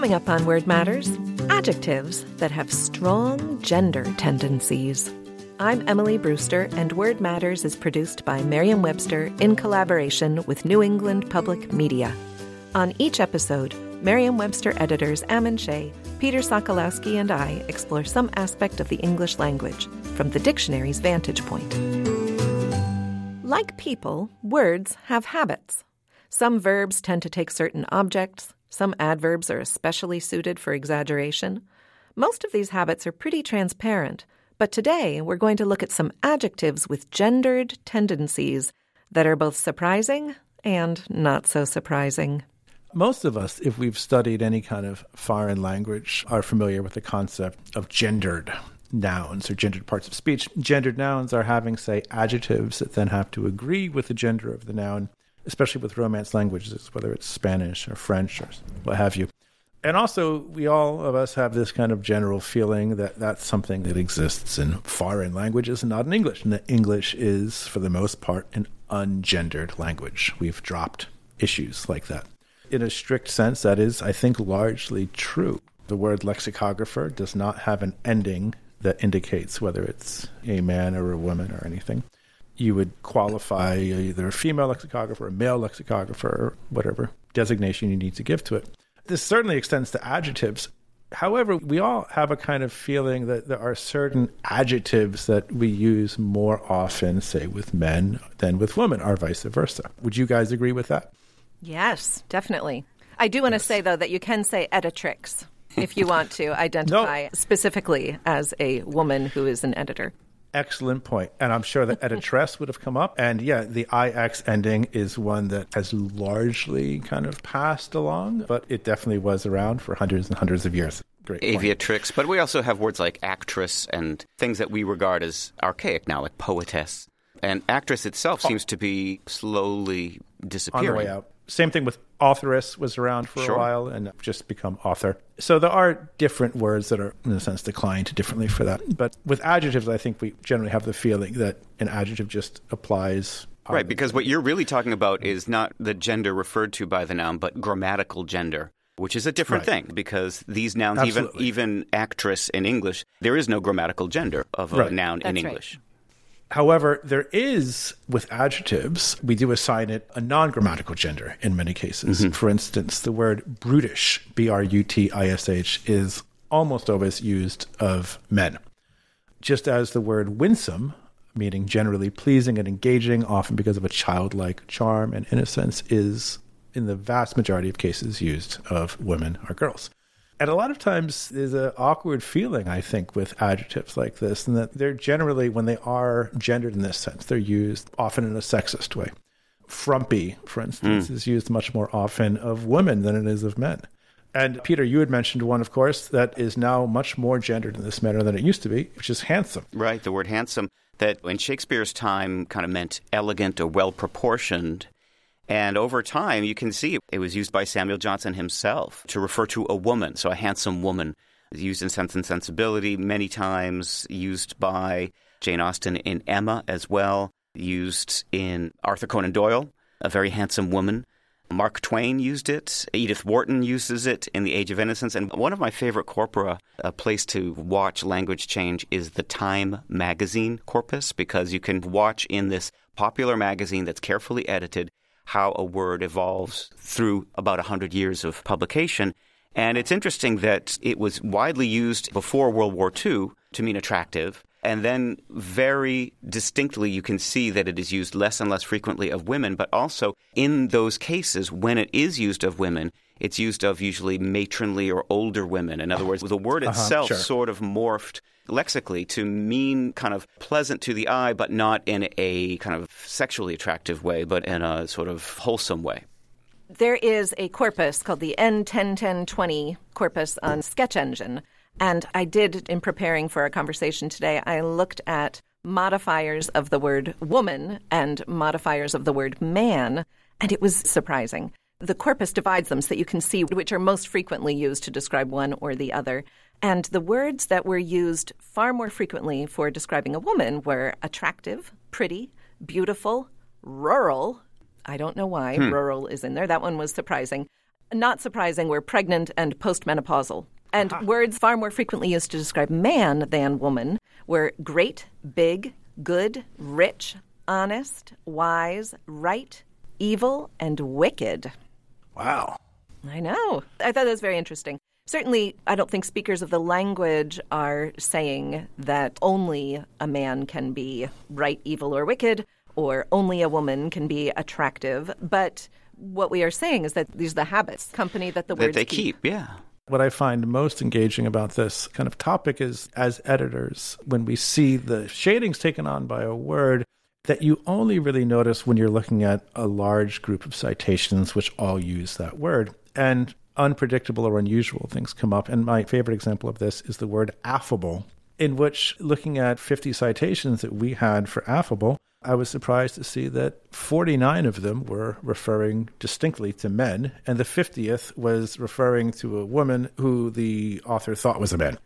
Coming up on Word Matters, adjectives that have strong gender tendencies. I'm Emily Brewster, and Word Matters is produced by Merriam Webster in collaboration with New England Public Media. On each episode, Merriam Webster editors Ammon Shea, Peter Sokolowski, and I explore some aspect of the English language from the dictionary's vantage point. Like people, words have habits. Some verbs tend to take certain objects, some adverbs are especially suited for exaggeration. Most of these habits are pretty transparent, but today we're going to look at some adjectives with gendered tendencies that are both surprising and not so surprising. Most of us, if we've studied any kind of foreign language, are familiar with the concept of gendered nouns or gendered parts of speech. Gendered nouns are having, say, adjectives that then have to agree with the gender of the noun especially with Romance languages, whether it's Spanish or French or what have you. And also, we all of us have this kind of general feeling that that's something that exists in foreign languages and not in English, and that English is, for the most part, an ungendered language. We've dropped issues like that. In a strict sense, that is, I think, largely true. The word lexicographer does not have an ending that indicates whether it's a man or a woman or anything you would qualify either a female lexicographer, a male lexicographer, or whatever designation you need to give to it. This certainly extends to adjectives. However, we all have a kind of feeling that there are certain adjectives that we use more often, say, with men than with women, or vice versa. Would you guys agree with that? Yes, definitely. I do want yes. to say, though, that you can say editrix if you want to identify no. specifically as a woman who is an editor. Excellent point. And I'm sure that editress would have come up. And yeah, the IX ending is one that has largely kind of passed along, but it definitely was around for hundreds and hundreds of years. Great Aviatrix. But we also have words like actress and things that we regard as archaic now, like poetess. And actress itself oh. seems to be slowly disappearing. On the way out. Same thing with authoress was around for sure. a while and just become author. So there are different words that are, in a sense, declined differently for that. But with adjectives, I think we generally have the feeling that an adjective just applies. Right, because what you're really talking about is not the gender referred to by the noun, but grammatical gender which is a different right. thing because these nouns, Absolutely. even even actress in English, there is no grammatical gender of a right. noun That's in English. Right. However, there is, with adjectives, we do assign it a non grammatical gender in many cases. Mm-hmm. For instance, the word brutish, B R U T I S H, is almost always used of men. Just as the word winsome, meaning generally pleasing and engaging, often because of a childlike charm and innocence, is in the vast majority of cases used of women or girls. And a lot of times there's an awkward feeling, I think, with adjectives like this, and that they're generally, when they are gendered in this sense, they're used often in a sexist way. Frumpy, for instance, mm. is used much more often of women than it is of men. And Peter, you had mentioned one, of course, that is now much more gendered in this manner than it used to be, which is handsome. Right, the word handsome, that in Shakespeare's time kind of meant elegant or well proportioned. And over time, you can see it was used by Samuel Johnson himself to refer to a woman, so a handsome woman. Used in Sense and Sensibility many times, used by Jane Austen in Emma as well, used in Arthur Conan Doyle, a very handsome woman. Mark Twain used it. Edith Wharton uses it in The Age of Innocence. And one of my favorite corpora, a place to watch language change, is the Time magazine corpus because you can watch in this popular magazine that's carefully edited how a word evolves through about 100 years of publication. And it's interesting that it was widely used before World War II to mean attractive. And then, very distinctly, you can see that it is used less and less frequently of women, but also in those cases, when it is used of women, it's used of usually matronly or older women. In other words, the word uh-huh, itself sure. sort of morphed lexically to mean kind of pleasant to the eye, but not in a kind of sexually attractive way, but in a sort of wholesome way. There is a corpus called the enTenTen20 corpus on Sketch Engine. And I did, in preparing for our conversation today, I looked at modifiers of the word woman and modifiers of the word man, and it was surprising. The corpus divides them so that you can see which are most frequently used to describe one or the other. And the words that were used far more frequently for describing a woman were attractive, pretty, beautiful, rural. I don't know why hmm. rural is in there. That one was surprising. not surprising, we're pregnant and postmenopausal. And uh-huh. words far more frequently used to describe man than woman were great, big, good, rich, honest, wise, right, evil, and wicked. Wow. I know. I thought that was very interesting. Certainly, I don't think speakers of the language are saying that only a man can be right, evil, or wicked, or only a woman can be attractive. But what we are saying is that these are the habits, company that the that words they keep. Yeah. What I find most engaging about this kind of topic is as editors, when we see the shadings taken on by a word, that you only really notice when you're looking at a large group of citations which all use that word. And unpredictable or unusual things come up. And my favorite example of this is the word affable, in which looking at 50 citations that we had for affable, I was surprised to see that 49 of them were referring distinctly to men, and the 50th was referring to a woman who the author thought was a man.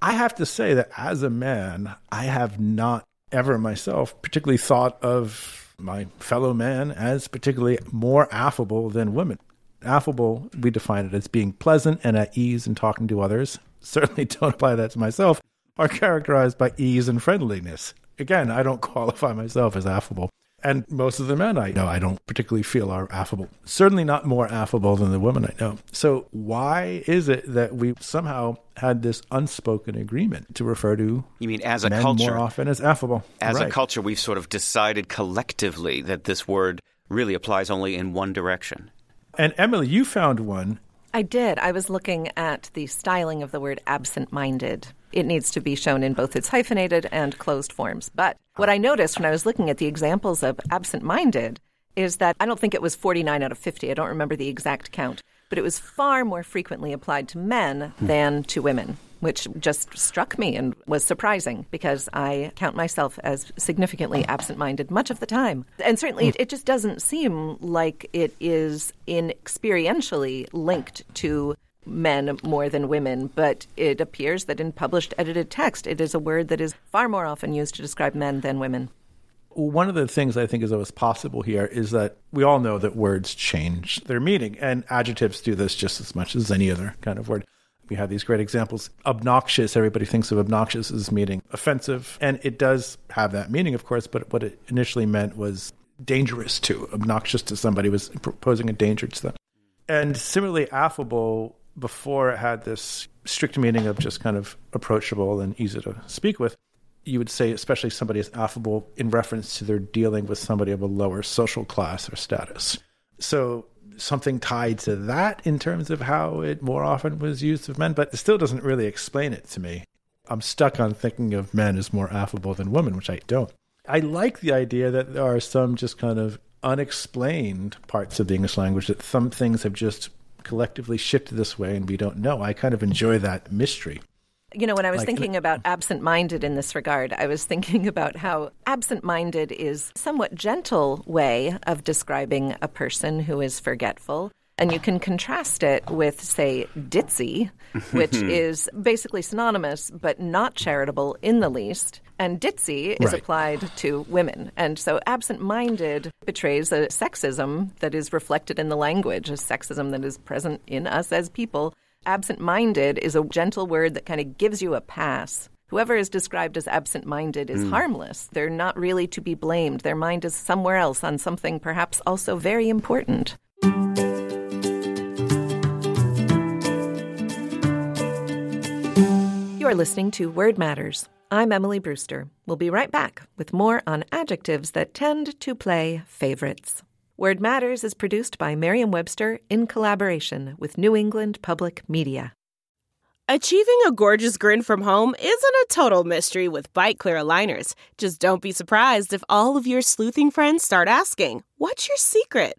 I have to say that as a man, I have not ever myself particularly thought of my fellow man as particularly more affable than women. Affable, we define it as being pleasant and at ease in talking to others. Certainly don't apply that to myself, are characterized by ease and friendliness. Again, I don't qualify myself as affable. And most of the men I know, I don't particularly feel are affable. Certainly not more affable than the women I know. So, why is it that we somehow had this unspoken agreement to refer to You mean as a men culture? more often as affable? As Right. a culture, we've sort of decided collectively that this word really applies only in one direction. And Emily, you found one. I did. I was looking at the styling of the word absent minded. It needs to be shown in both its hyphenated and closed forms. But what I noticed when I was looking at the examples of absent minded is that I don't think it was 49 out of 50. I don't remember the exact count. But it was far more frequently applied to men hmm. than to women, which just struck me and was surprising because I count myself as significantly absent minded much of the time. And certainly it, it just doesn't seem like it is in experientially linked to men more than women, but it appears that in published edited text, it is a word that is far more often used to describe men than women. One of the things I think is always possible here is that we all know that words change their meaning, and adjectives do this just as much as any other kind of word. We have these great examples. Obnoxious, everybody thinks of obnoxious as meaning offensive, and it does have that meaning, of course, but what it initially meant was dangerous to. Obnoxious to somebody was posing a danger to them. And similarly, affable, before it had this strict meaning of just kind of approachable and easy to speak with, you would say, especially somebody is affable in reference to their dealing with somebody of a lower social class or status. So something tied to that in terms of how it more often was used of men, but it still doesn't really explain it to me. I'm stuck on thinking of men as more affable than women, which I don't. I like the idea that there are some just kind of unexplained parts of the English language that some things have just collectively shifted this way and we don't know. I kind of enjoy that mystery. You know, when I was Like- thinking about absent minded in this regard, I was thinking about how absent minded is a somewhat gentle way of describing a person who is forgetful. And you can contrast it with, say, ditzy, which mm-hmm. is basically synonymous but not charitable in the least. And ditzy is Right. applied to women. And so absent minded betrays a sexism that is reflected in the language, a sexism that is present in us as people. Absent minded is a gentle word that kind of gives you a pass. Whoever is described as absent minded is mm. harmless. They're not really to be blamed. Their mind is somewhere else on something perhaps also very important. You're listening to Word Matters. I'm Emily Brewster. We'll be right back with more on adjectives that tend to play favorites. Word Matters is produced by Merriam Webster in collaboration with New England Public Media. Achieving a gorgeous grin from home isn't a total mystery with Byte Clear aligners. Just don't be surprised if all of your sleuthing friends start asking, What's your secret?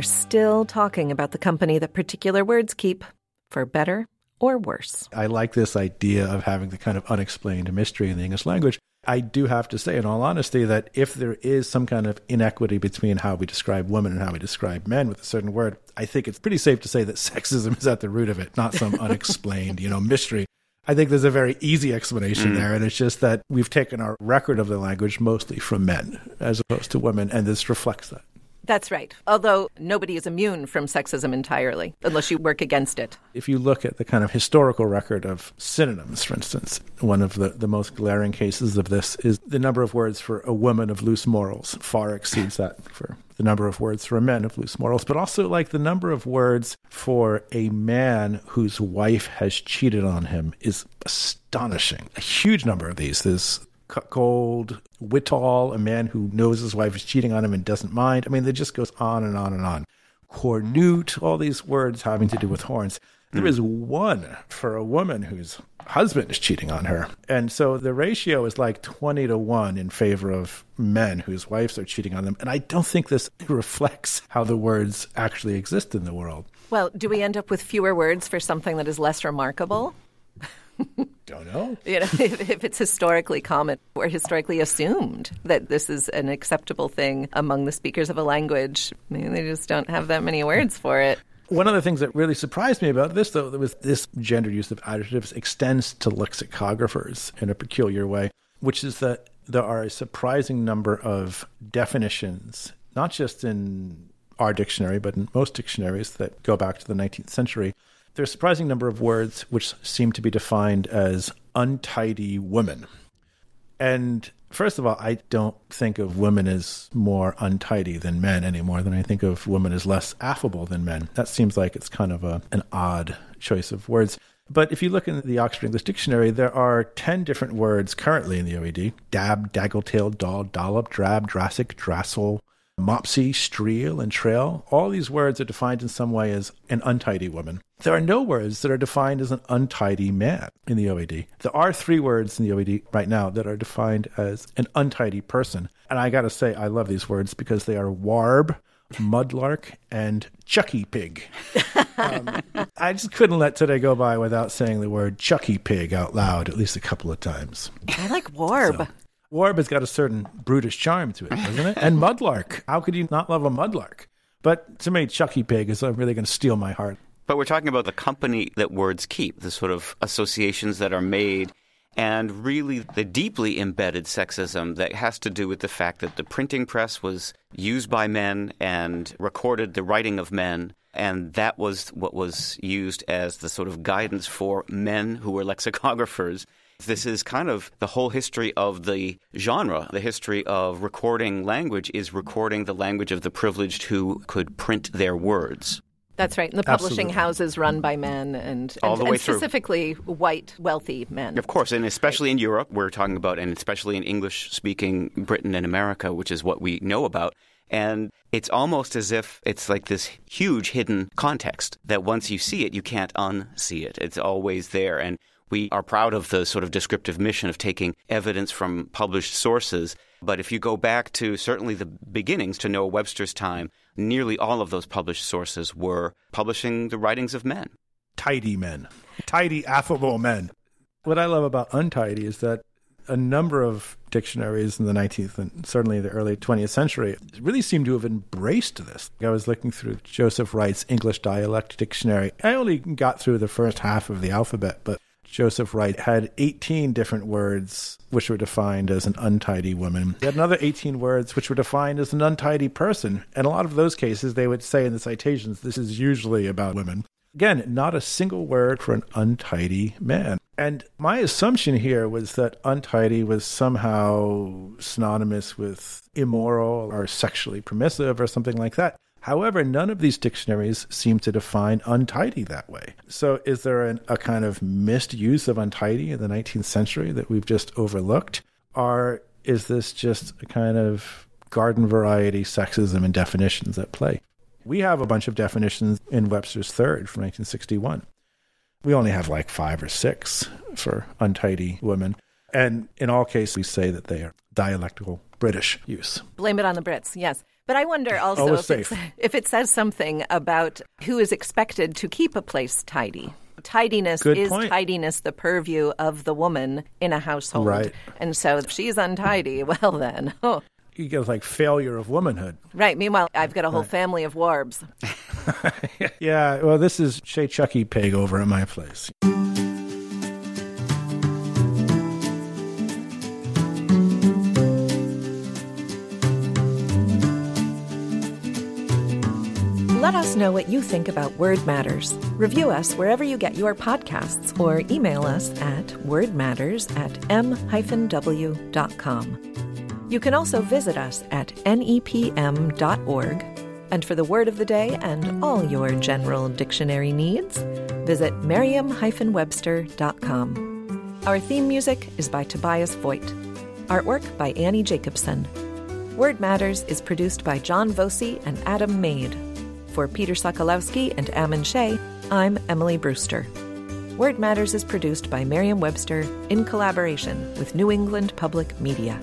We're still talking about the company that particular words keep, for better or worse. I like this idea of having the kind of unexplained mystery in the English language. I do have to say, in all honesty, that if there is some kind of inequity between how we describe women and how we describe men with a certain word, I think it's pretty safe to say that sexism is at the root of it, not some unexplained, you know, mystery. I think there's a very easy explanation mm. there, and it's just that we've taken our record of the language mostly from men as opposed to women, and this reflects that. That's right. Although nobody is immune from sexism entirely, unless you work against it. If you look at the kind of historical record of synonyms, for instance, one of the, the most glaring cases of this is the number of words for a woman of loose morals far exceeds that for the number of words for a man of loose morals, but also like the number of words for a man whose wife has cheated on him is astonishing. A huge number of these. There's cuckold, Wittol, a man who knows his wife is cheating on him and doesn't mind. I mean, it just goes on and on and on. Cornute, all these words having to do with horns. There is one for a woman whose husband is cheating on her. And so the ratio is like 20 to 1 in favor of men whose wives are cheating on them. And I don't think this reflects how the words actually exist in the world. Well, do we end up with fewer words for something that is less remarkable? Don't know. you know, if, if, it's historically common or historically assumed that this is an acceptable thing among the speakers of a language, maybe they just don't have that many words for it. One of the things that really surprised me about this, though, was this gendered use of adjectives extends to lexicographers in a peculiar way, which is that there are a surprising number of definitions, not just in our dictionary, but in most dictionaries that go back to the 19th century, there's a surprising number of words which seem to be defined as untidy women. And first of all, I don't think of women as more untidy than men any more than I think of women as less affable than men. That seems like it's kind of a, an odd choice of words. But if you look in the Oxford English Dictionary, there are 10 different words currently in the OED dab, daggletail, doll, dollop, drab, drassic, drassel, mopsy, streel, and trail. All these words are defined in some way as an untidy woman. There are no words that are defined as an untidy man in the OED. There are three words in the OED right now that are defined as an untidy person. And I got to say, I love these words because they are warb, mudlark, and chucky pig. Um, I just couldn't let today go by without saying the word chucky pig out loud at least a couple of times. I like warb. So, Warb has got a certain brutish charm to it, doesn't it? and Mudlark. How could you not love a Mudlark? But to me, Chucky Pig is uh, really going to steal my heart. But we're talking about the company that words keep, the sort of associations that are made, and really the deeply embedded sexism that has to do with the fact that the printing press was used by men and recorded the writing of men. And that was what was used as the sort of guidance for men who were lexicographers. This is kind of the whole history of the genre. The history of recording language is recording the language of the privileged who could print their words. That's right. And the publishing Absolutely. houses run by men and, All the way and specifically through. white, wealthy men. Of course, and especially in Europe, we're talking about, and especially in English speaking Britain and America, which is what we know about. And it's almost as if it's like this huge hidden context that once you see it, you can't unsee it. It's always there. And we are proud of the sort of descriptive mission of taking evidence from published sources. But if you go back to certainly the beginnings to Noah Webster's time, nearly all of those published sources were publishing the writings of men. Tidy men, tidy, affable men. What I love about untidy is that a number of dictionaries in the 19th and certainly the early 20th century really seem to have embraced this. I was looking through Joseph Wright's English Dialect Dictionary. I only got through the first half of the alphabet, but Joseph Wright had 18 different words which were defined as an untidy woman. He had another 18 words which were defined as an untidy person. And a lot of those cases, they would say in the citations, this is usually about women. Again, not a single word for an untidy man. And my assumption here was that untidy was somehow synonymous with immoral or sexually permissive or something like that. However, none of these dictionaries seem to define untidy that way. So, is there an, a kind of misuse of untidy in the 19th century that we've just overlooked? Or is this just a kind of garden variety sexism and definitions at play? We have a bunch of definitions in Webster's Third from 1961. We only have like five or six for untidy women. And in all cases, we say that they are dialectical British use. Blame it on the Brits, yes. But I wonder also if, safe. if it says something about who is expected to keep a place tidy. Tidiness Good is point. tidiness the purview of the woman in a household. Right. And so if she's untidy, well then. Oh. You get like failure of womanhood. Right. Meanwhile, I've got a whole family of warbs. Yeah, well, this is Shay Chucky Pig over at my place. Let us know what you think about Word Matters. Review us wherever you get your podcasts or email us at wordmatters at m-w.com. You can also visit us at nepm.org. And for the word of the day and all your general dictionary needs, visit merriam-webster.com. Our theme music is by Tobias Voigt. Artwork by Annie Jacobson. Word Matters is produced by John Voci and Adam Maid. For Peter Sokolowski and Ammon Shea, I'm Emily Brewster. Word Matters is produced by Merriam Webster in collaboration with New England Public Media.